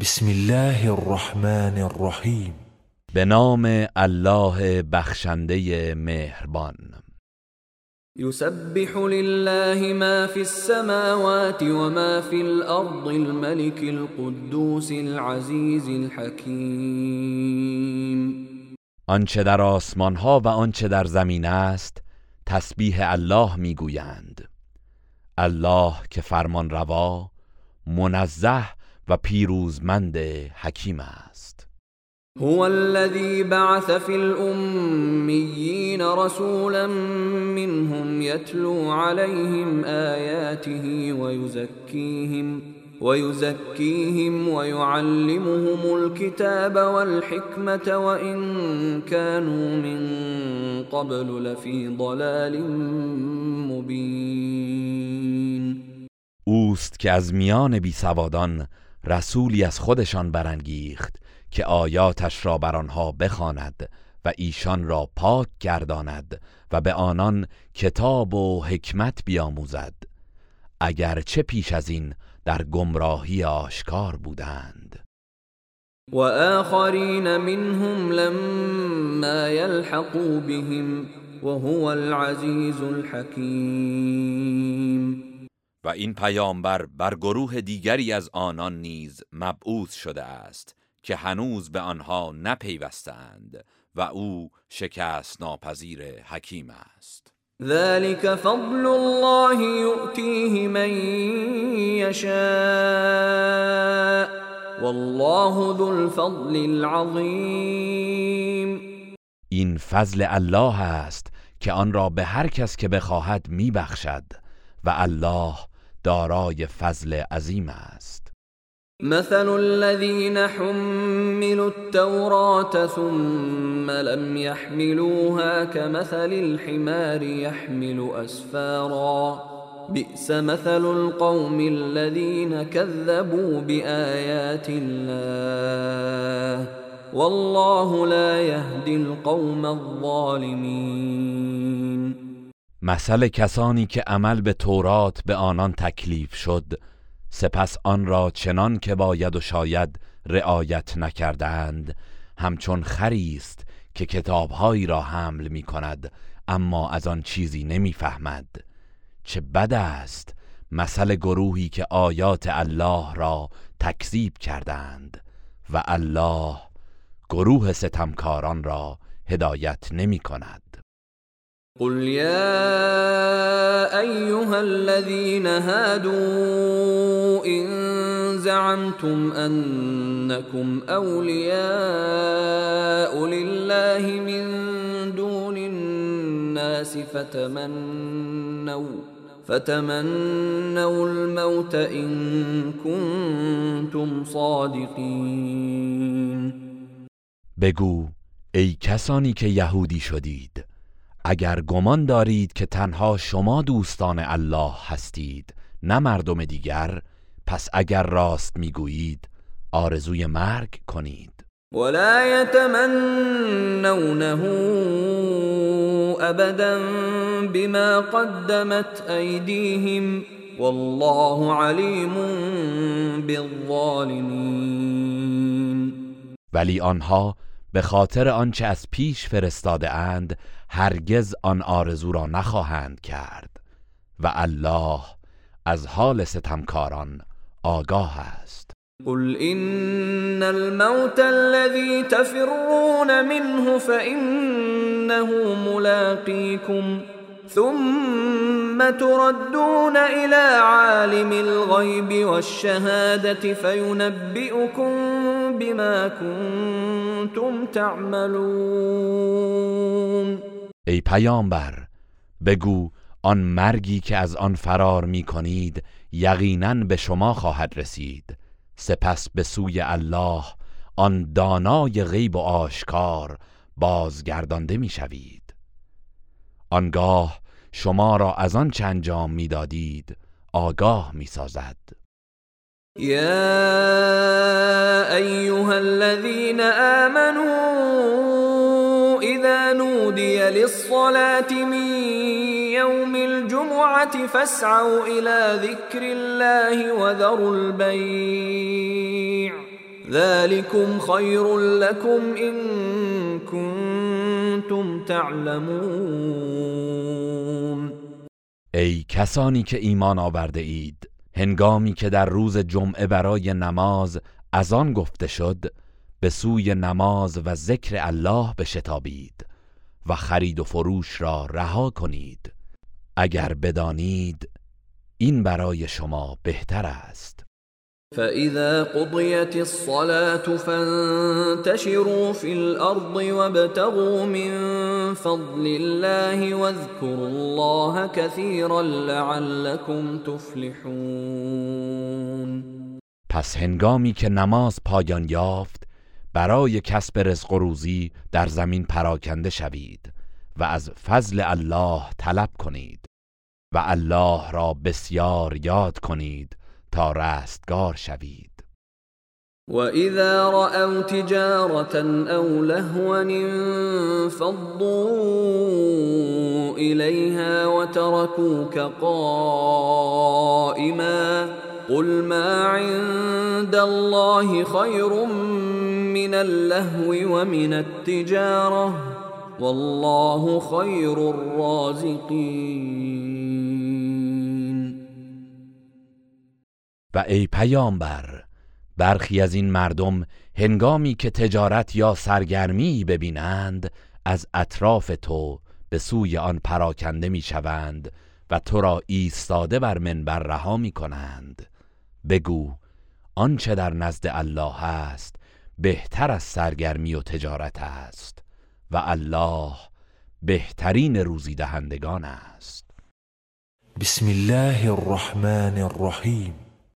بسم الله الرحمن الرحیم به نام الله بخشنده مهربان. يسبح لله ما في السماوات وما في الأرض الملك القدوس العزيز الحكيم آنچه در آسمان ها و آنچه در زمین است تسبیح الله می‌گویند. الله که فرمان روا منزه و پیروزمند حکیم است. هو الذي بعث في الأميين رسولا منهم يتلو عليهم آياته ويزكيهم ويزكيهم ويعلمهم الكتاب والحكمة وإن كانوا من قبل لفي ضلال مبين اوست که از میان بیسوادان رسولی از خودشان برانگیخت که آیاتش را بر آنها بخواند و ایشان را پاک گرداند و به آنان کتاب و حکمت بیاموزد. اگرچه پیش از این در گمراهی آشکار بودند. و آخرین منهم لما يلحقوا بهم وهو العزیز الحکیم. و این پیامبر بر گروه دیگری از آنان نیز مبعوث شده است که هنوز به آنها نپیوستند و او شکست ناپذیر حکیم است. ذلك فضل الله يؤتيه من يشاء والله ذو الفضل العظیم این فضل الله است که آن را به هر کس که بخواهد میبخشد. و الله دارای فضل عظیم است. مثل الذين حملوا التوراة ثم لم يحملوها كمثل الحمار يحمل أسفارا. بئس مثل القوم الذين كذبوا بآيات الله. والله لا يهدي القوم الظالمين. مثل کسانی که عمل به تورات به آنان تکلیف شد سپس آن را چنان که باید و شاید رعایت نکردند. همچون خری است که کتابهایی را حمل می کند اما از آن چیزی نمی‌فهمد. چه بد است مثل گروهی که آیات الله را تکذیب کردند و الله گروه ستمکاران را هدایت نمی کند قل يا ايها الذين هادوا ان زعمتم انكم اولياء لله من دون الناس فتمنوا فتمنوا الموت ان كنتم صادقين۔ بگو ای کسانی که یهودی شدید اگر گمان دارید که تنها شما دوستان الله هستید نه مردم دیگر پس اگر راست می‌گویید آرزوی مرگ کنید. ولا يتمنونه ابدا بما قدمت ايديهم والله عليم بالظالمين. ولی آنها به خاطر آنچه از پیش فرستاده اند هرگز آن آرزو را نخواهند کرد و الله از حال ستمکاران آگاه است. قل ان الموت الذي تفرون منه فانه ملاقيكم ثم تردون الى عالم الغيب والشهاده فينبئكم بما كنتم تعملون. ای پیامبر بگو آن مرگی که از آن فرار می کنید یقینا به شما خواهد رسید. سپس به سوی الله آن دانای غیب و آشکار بازگردانده می شوید. آنگاه شما را از آن چه انجام می دادید آگاه می سازد. يا ايها الذين امنوا نودي للصلاه من يوم الجمعه فاسعوا الى ذكر الله وذروا البيع ذلكم خير لكم إن كنتم تعلمون ای کسانی که ایمان آورده اید هنگامی که در روز جمعه برای نماز از آن گفته شد به سوی نماز و ذکر الله بشتابید. و خرید و فروش را رها کنید. اگر بدانید این برای شما بهتر است. فإذا قضيت الصلاة فانتشروا في الأرض وابتغوا من فضل الله واذكروا الله كثيرا لعلكم تفلحون. پس هنگامی که نماز پایان یافت برای کسب رزق و روزی در زمین پراکنده شوید و از فضل الله طلب کنید و الله را بسیار یاد کنید تا رستگار شوید. وإذا رأوا تجارة أو لهوا انفضوا إليها وتركوك قائما قل ما عند الله خير من اللهو ومن التجارة والله خير الرازقين. و ای پیامبر برخی از این مردم هنگامی که تجارت یا سرگرمی ببینند از اطراف تو به سوی آن پراکنده می‌شوند و تو را ایستاده بر منبر رها می کنند بگو آنچه در نزد الله است بهتر از سرگرمی و تجارت است و الله بهترین روزی دهندگان است. بسم الله الرحمن الرحیم.